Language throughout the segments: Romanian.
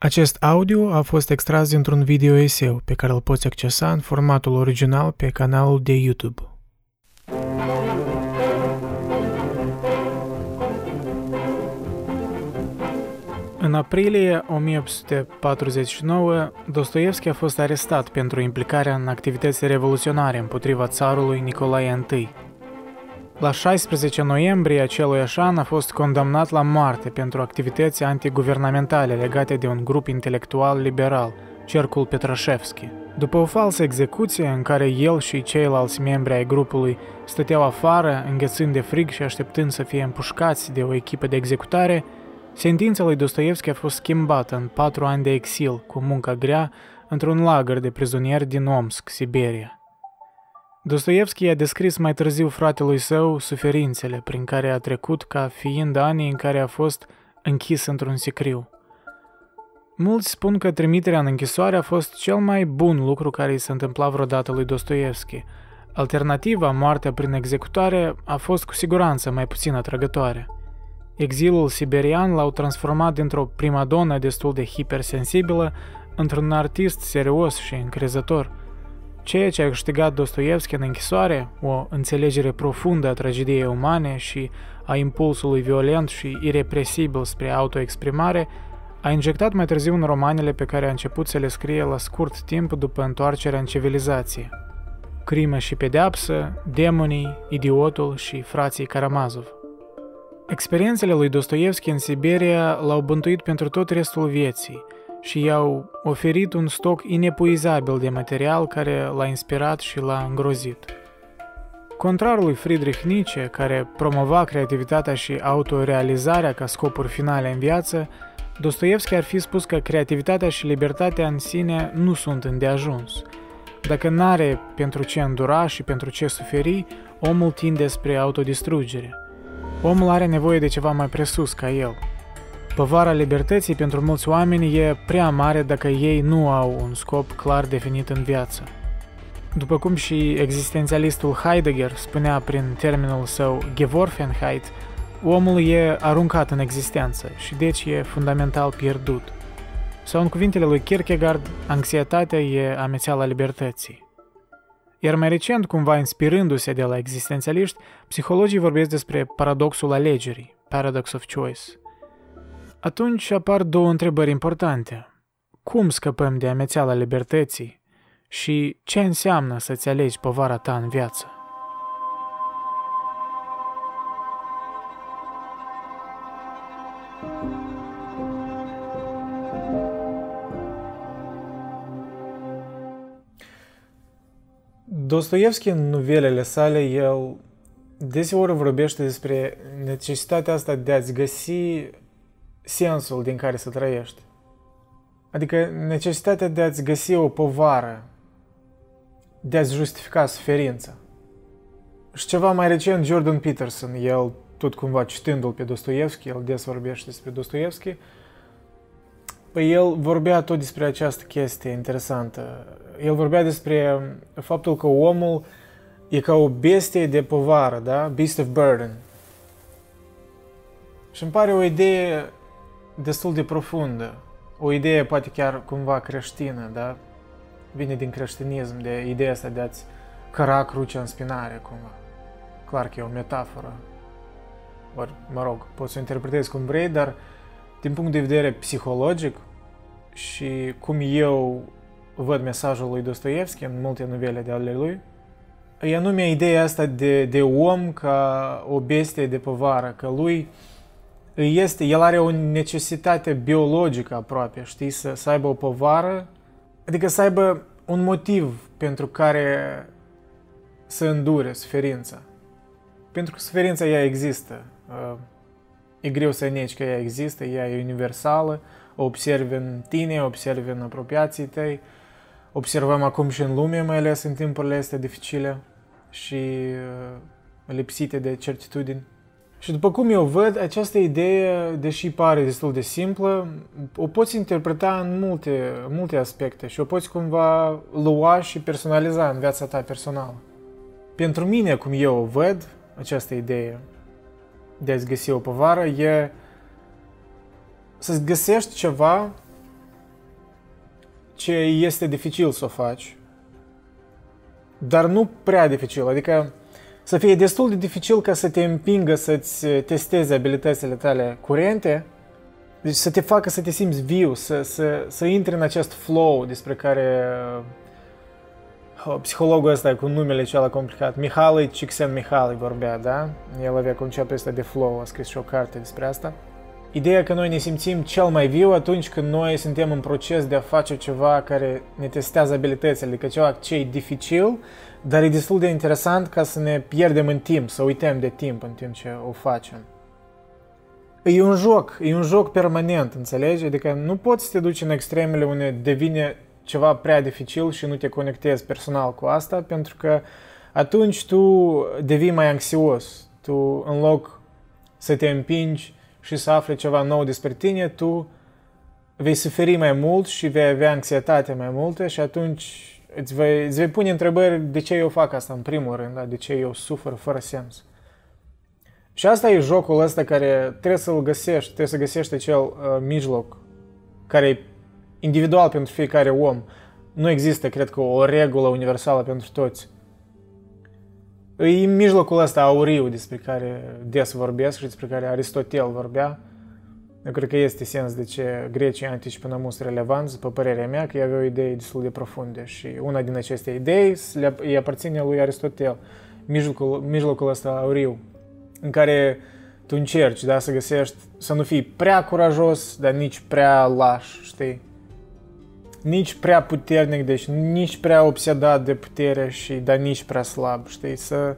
Acest audio a fost extras dintr-un video eseu pe care îl poți accesa în formatul original pe canalul de YouTube. În aprilie 1849, Dostoevski a fost arestat pentru implicarea în activități revoluționare împotriva țarului Nicolae I. La 16 noiembrie acelui an a fost condamnat la moarte pentru activități antiguvernamentale legate de un grup intelectual liberal, Cercul Petrașevski. După o falsă execuție în care el și ceilalți membri ai grupului stăteau afară, înghețând de frig și așteptând să fie împușcați de o echipă de executare, sentința lui Dostoevski a fost schimbată în patru ani de exil cu munca grea într-un lagăr de prizonieri din Omsk, Siberia. Dostoevski a descris mai târziu fratelui său suferințele prin care a trecut ca fiind anii în care a fost închis într-un sicriu. Mulți spun că trimiterea în închisoare a fost cel mai bun lucru care i s-a întâmplat vreodată lui Dostoevski. Alternativa, moartea prin executare, a fost cu siguranță mai puțin atrăgătoare. Exilul siberian l-au transformat dintr-o primadonă destul de hipersensibilă într-un artist serios și încrezător – Ceea ce a câștigat Dostoevski în închisoare, o înțelegere profundă a tragediei umane și a impulsului violent și irepresibil spre autoexprimare, a injectat mai târziu în romanele pe care a început să le scrie la scurt timp după întoarcerea în civilizație. Crimă și pedeapsă, demonii, idiotul și frații Karamazov. Experiențele lui Dostoevski în Siberia l-au bântuit pentru tot restul vieții – și i-au oferit un stoc inepuizabil de material care l-a inspirat și l-a îngrozit. Contrarul lui Friedrich Nietzsche, care promova creativitatea și autorealizarea ca scopuri finale în viață, Dostoevski ar fi spus că creativitatea și libertatea în sine nu sunt îndeajuns. Dacă n-are pentru ce îndura și pentru ce suferi, omul tinde spre autodistrugere. Omul are nevoie de ceva mai presus ca el – Povara libertății pentru mulți oameni e prea mare dacă ei nu au un scop clar definit în viață. După cum și existențialistul Heidegger spunea prin termenul său Geworfenheit, omul e aruncat în existență și deci e fundamental pierdut. Sau în cuvintele lui Kierkegaard, anxietatea e amețeala libertății. Iar mai recent, cumva inspirându-se de la existențialiști, psihologii vorbesc despre paradoxul alegerii, paradox of choice – atunci apar două întrebări importante. Cum scăpăm de amețeala libertății și ce înseamnă să-ți alegi povara ta în viață? Dostoevski în novelele sale, el deseori vorbește despre necesitatea asta de a-ți găsi sensul din care să trăiești. Adică necesitatea de a-ți găsi o povară, de a-ți justifica suferința. Și ceva mai recent, Jordan Peterson, el tot cumva citându-l pe Dostoevski, el des vorbește despre Dostoevski, păi el vorbea tot despre această chestie interesantă. El vorbea despre faptul că omul e ca o bestie de povară, da? Beast of burden. Și îmi pare o idee destul de profundă. O idee poate chiar cumva creștină, da? Vine din creștinism, de ideea asta de a-ți căra crucea în spinare, cumva. Clar că e o metaforă. Ori, mă rog, poți să o interpretezi cum vrei, dar din punct de vedere psihologic și cum eu văd mesajul lui Dostoevski în multe novele de ale lui, e anume ideea asta de, de om ca o bestie de povară, că lui este, el are o necesitate biologică aproape, știi, să, să aibă o povară, adică să aibă un motiv pentru care să îndure suferința. Pentru că suferința ea există. Uh, e greu să negi că ea există, ea e universală, o observi în tine, o observi în apropiații tăi, observăm acum și în lume, mai ales în timpurile astea dificile și uh, lipsite de certitudini. Și după cum eu văd, această idee, deși pare destul de simplă, o poți interpreta în multe, multe aspecte și o poți cumva lua și personaliza în viața ta personală. Pentru mine, cum eu o văd, această idee de a-ți găsi o povară e să-ți găsești ceva ce este dificil să o faci, dar nu prea dificil, adică să fie destul de dificil ca să te împingă să-ți testezi abilitățile tale curente, deci să te facă să te simți viu, să, să, să intri în acest flow despre care uh, psihologul ăsta cu numele cel complicat, Mihalai Csikszentmihalyi vorbea, da? El avea conceptul ăsta de flow, a scris și o carte despre asta. Ideea că noi ne simțim cel mai viu atunci când noi suntem în proces de a face ceva care ne testează abilitățile, adică ceva ce e dificil, dar e destul de interesant ca să ne pierdem în timp, să uităm de timp în timp ce o facem. E un joc, e un joc permanent, înțelegi? Adică nu poți să te duci în extremele unde devine ceva prea dificil și nu te conectezi personal cu asta, pentru că atunci tu devii mai anxios. Tu, în loc să te împingi și să afli ceva nou despre tine, tu vei suferi mai mult și vei avea anxietate mai multă și atunci îți vei, îți vei pune întrebări de ce eu fac asta în primul rând, da? de ce eu sufăr fără sens. Și asta e jocul ăsta care trebuie să-l găsești, trebuie să găsești acel uh, mijloc care e individual pentru fiecare om. Nu există, cred că, o regulă universală pentru toți. E mijlocul ăsta auriu despre care des vorbesc și despre care Aristotel vorbea. Eu cred că este sens de ce grecii antici până mult relevanți, pe părerea mea, că ei aveau idei destul de profunde și una din aceste idei îi aparține lui Aristotel, mijlocul, mijlocul ăsta auriu, în care tu încerci da, să găsești, să nu fii prea curajos, dar nici prea laș, știi? Nici prea puternic, deci nici prea obsedat de putere și dar nici prea slab, știi? Să,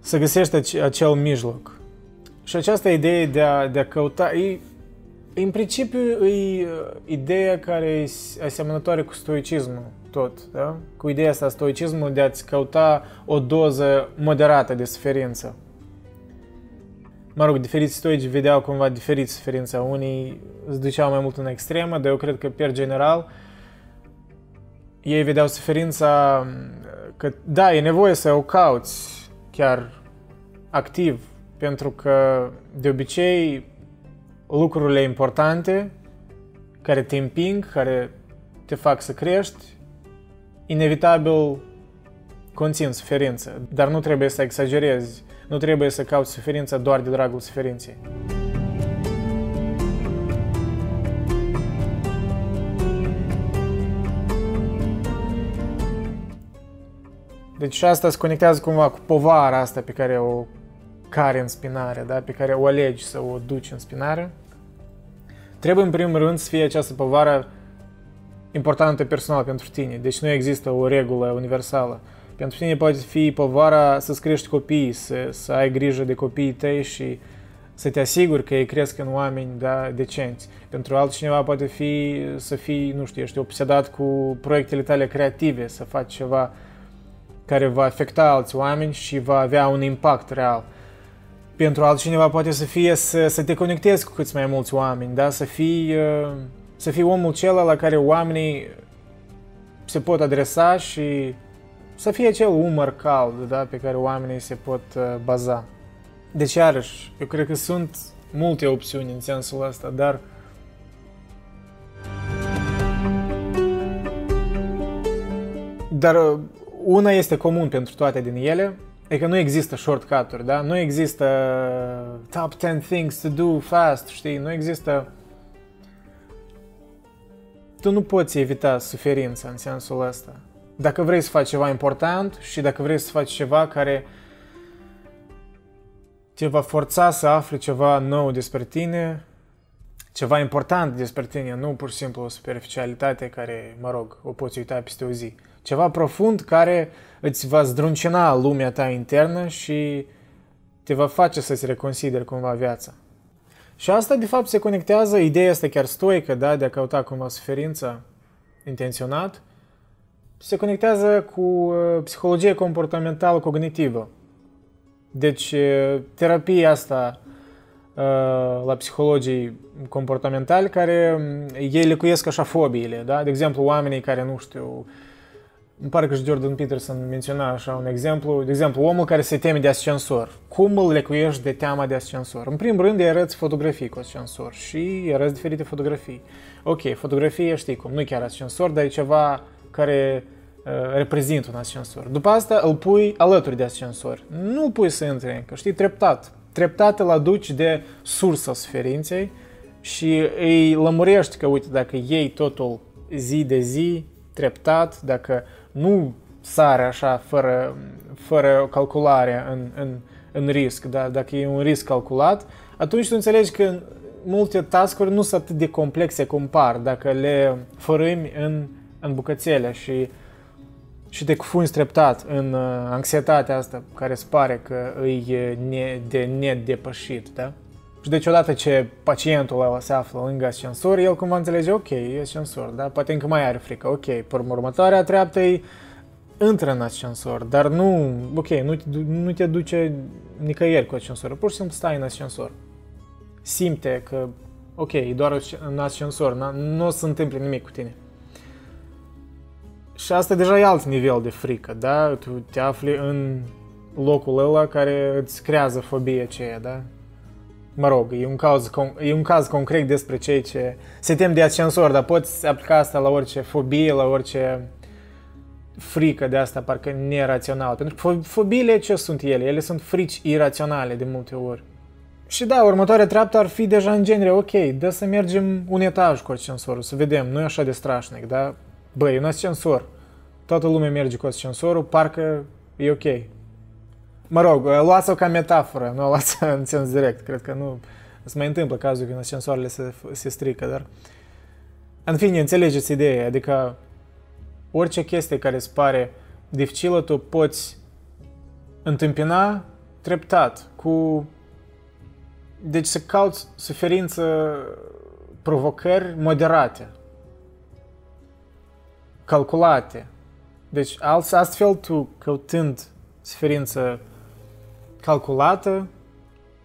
să găsești acel mijloc. Și această idee de a, de a căuta, e, în principiu e ideea care e asemănătoare cu stoicismul tot, da? Cu ideea asta, stoicismul de a-ți căuta o doză moderată de suferință. Mă rog, diferiți stoici vedeau cumva diferit suferința. Unii îți duceau mai mult în extremă, dar eu cred că, per general, ei vedeau suferința că, da, e nevoie să o cauți chiar activ, pentru că, de obicei, lucrurile importante care te împing, care te fac să crești, inevitabil conțin suferință, dar nu trebuie să exagerezi, nu trebuie să cauți suferința doar de dragul suferinței. Deci asta se conectează cumva cu povara asta pe care o care în spinare, da? pe care o alegi să o duci în spinare. Trebuie în primul rând să fie această povară importantă personal pentru tine. Deci nu există o regulă universală. Pentru tine poate fi povara să-ți crești copii, să, să ai grijă de copiii tăi și să te asiguri că ei cresc în oameni da, decenți. Pentru altcineva poate fi să fii, nu știu, ești obsedat cu proiectele tale creative, să faci ceva uh, care va afecta alți oameni și va avea un impact real. Pentru altcineva poate să fie să, să te conectezi cu câți mai mulți oameni, da? să, fii, uh, să fii omul celălalt la care oamenii se pot adresa și să fie acel umăr cald da? pe care oamenii se pot uh, baza. Deci, iarăși, eu cred că sunt multe opțiuni în sensul ăsta, dar dar uh, una este comun pentru toate din ele, e că nu există shortcut-uri, da? Nu există top 10 things to do fast, știi? Nu există... Tu nu poți evita suferința în sensul ăsta. Dacă vrei să faci ceva important și dacă vrei să faci ceva care te va forța să afli ceva nou despre tine, ceva important despre tine, nu pur și simplu o superficialitate care, mă rog, o poți uita peste o zi ceva profund care îți va zdruncina lumea ta internă și te va face să-ți reconsideri cumva viața. Și asta, de fapt, se conectează, ideea asta chiar stoică, da, de a căuta cumva suferința intenționat, se conectează cu uh, psihologie comportamentală cognitivă. Deci, uh, terapia asta uh, la psihologii comportamentali care um, ei lecuiesc așa fobiile, da? De exemplu, oamenii care, nu știu, îmi pare că și Jordan Peterson menționa așa un exemplu, de exemplu, omul care se teme de ascensor. Cum îl lecuiești de teama de ascensor? În primul rând îi arăți fotografii cu ascensor și îi arăți diferite fotografii. Ok, fotografie știi cum, nu chiar ascensor, dar e ceva care uh, reprezintă un ascensor. După asta îl pui alături de ascensor. Nu îl pui să intre încă, știi, treptat. Treptat îl aduci de sursa suferinței și îi lămurești că, uite, dacă iei totul zi de zi, treptat, dacă nu sare așa fără, fără calculare în, în, în risc, da? dacă e un risc calculat, atunci tu înțelegi că multe taskuri nu sunt atât de complexe cum par dacă le fărâmi în, în bucățele și, și te cufunzi treptat în uh, anxietatea asta care îți pare că e ne, de nedepășit, da? Și deci odată ce pacientul ăla se află lângă ascensor, el cumva înțelege, ok, e ascensor, da? Poate încă mai are frică, ok, pe următoarea treaptă e intră în ascensor, dar nu, ok, nu, nu te duce nicăieri cu ascensorul, pur și simplu stai în ascensor. Simte că, ok, e doar în ascensor, nu o să întâmple nimic cu tine. Și asta deja e alt nivel de frică, da? Tu te afli în locul ăla care îți creează fobie aceea, da? Mă rog, e un, caz, e un caz concret despre cei ce se tem de ascensor, dar poți aplica asta la orice fobie, la orice frică de asta, parcă nerațională. Pentru că fobiile ce sunt ele? Ele sunt frici iraționale de multe ori. Și da, următoarea treaptă ar fi deja în genere, ok, dă să mergem un etaj cu ascensorul, să vedem, nu e așa de strașnic, da? Băi, e un ascensor. Toată lumea merge cu ascensorul, parcă e ok. Mă rog, luați-o ca metaforă, nu o luați în sens direct. Cred că nu se mai întâmplă cazul când ascensoarele se, se strică, dar... În fine, înțelegeți ideea, adică orice chestie care îți pare dificilă, tu poți întâmpina treptat, cu... Deci să cauți suferință, provocări moderate, calculate. Deci astfel tu, căutând suferință calculată,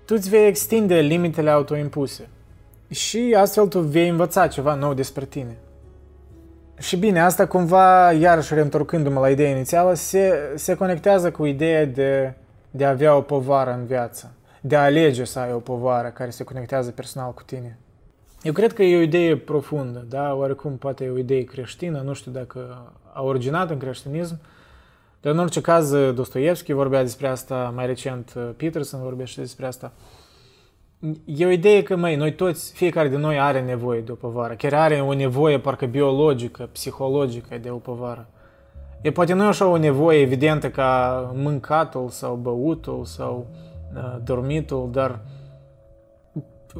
tu îți vei extinde limitele autoimpuse. Și astfel tu vei învăța ceva nou despre tine. Și bine, asta cumva, iarăși reîntorcându-mă la ideea inițială, se, se conectează cu ideea de, de a avea o povară în viață, de a alege să ai o povară care se conectează personal cu tine. Eu cred că e o idee profundă, da? Oarecum poate e o idee creștină, nu știu dacă a originat în creștinism, dar în orice caz Dostoevski vorbea despre asta, mai recent Peterson vorbește despre asta. E o idee că, mai noi toți, fiecare de noi are nevoie de o povară. Chiar are o nevoie parcă biologică, psihologică de o povară. E poate nu e așa o nevoie evidentă ca mâncatul sau băutul sau uh, dormitul, dar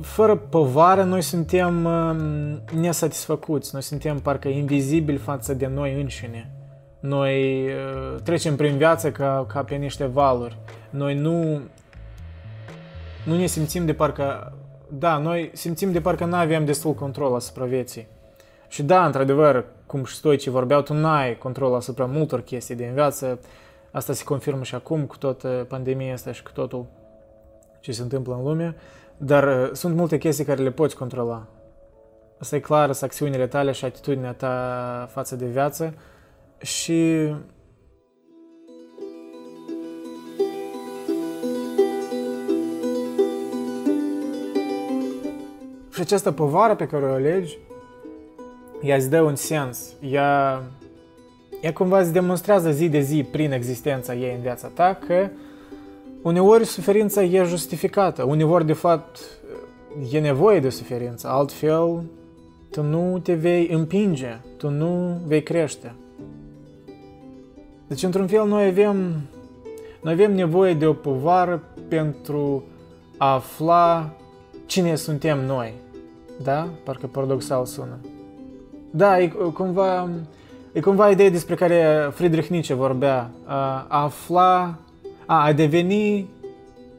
fără povară noi suntem uh, nesatisfăcuți, noi suntem parcă invizibili față de noi înșine. Noi uh, trecem prin viață ca, ca pe niște valuri. Noi nu nu ne simțim de parcă... Da, noi simțim de parcă nu avem destul control asupra vieții. Și da, într-adevăr, cum și stoicii vorbeau, tu n-ai control asupra multor chestii din viață. Asta se confirmă și acum cu toată pandemia asta și cu totul ce se întâmplă în lume. Dar uh, sunt multe chestii care le poți controla. Asta e clar, sunt acțiunile tale și atitudinea ta față de viață. Și Și această povară pe care o alegi, ea îți dă un sens, ea, ea cumva îți demonstrează zi de zi prin existența ei în viața ta că uneori suferința e justificată, uneori de fapt e nevoie de suferință, altfel tu nu te vei împinge, tu nu vei crește. Deci, într-un fel, noi avem, noi avem nevoie de o povară pentru a afla cine suntem noi. Da? Parcă paradoxal sună. Da, e cumva, e cumva ideea despre care Friedrich Nietzsche vorbea. A afla, a, a deveni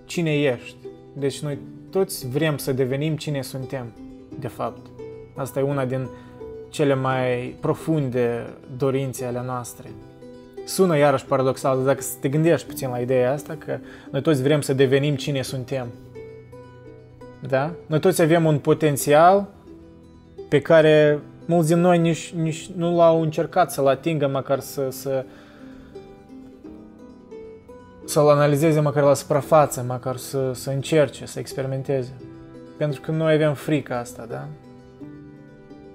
cine ești. Deci noi toți vrem să devenim cine suntem, de fapt. Asta e una din cele mai profunde dorințe ale noastre. Sună iarăși paradoxal, dar dacă te gândești puțin la ideea asta, că noi toți vrem să devenim cine suntem. Da? Noi toți avem un potențial pe care mulți din noi nici, nici nu l-au încercat să-l atingă, măcar să, să să-l analizeze măcar la suprafață, măcar să, să încerce, să experimenteze. Pentru că noi avem frica asta, da?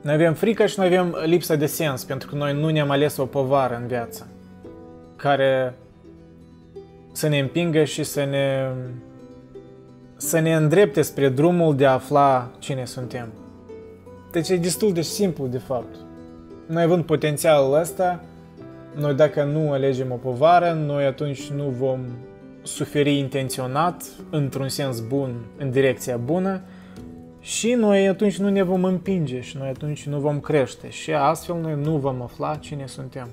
Noi avem frică și noi avem lipsa de sens, pentru că noi nu ne-am ales o povară în viață care să ne împingă și să ne, să ne îndrepte spre drumul de a afla cine suntem. Deci e destul de simplu, de fapt. Noi având potențialul ăsta, noi dacă nu alegem o povară, noi atunci nu vom suferi intenționat, într-un sens bun, în direcția bună, și noi atunci nu ne vom împinge și noi atunci nu vom crește și astfel noi nu vom afla cine suntem.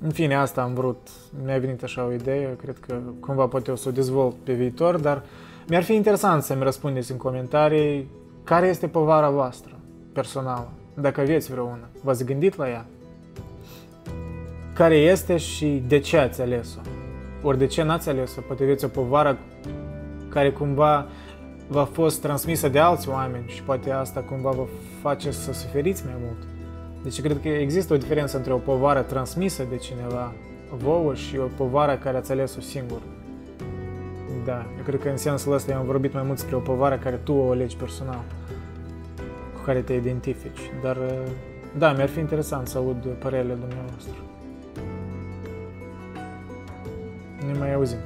În fine, asta am vrut, mi-a venit așa o idee, cred că cumva poate o să o dezvolt pe viitor, dar mi-ar fi interesant să-mi răspundeți în comentarii care este povara voastră personală, dacă aveți vreuna. V-ați gândit la ea? Care este și de ce ați ales-o? Ori de ce n-ați ales-o? Poate aveți o povară care cumva v-a fost transmisă de alți oameni și poate asta cumva vă face să suferiți mai mult. Deci cred că există o diferență între o povară transmisă de cineva vouă și o povară care ați ales-o singur. Da, eu cred că în sensul ăsta eu am vorbit mai mult despre o povară care tu o alegi personal, cu care te identifici. Dar, da, mi-ar fi interesant să aud părerile dumneavoastră. Ne mai auzim.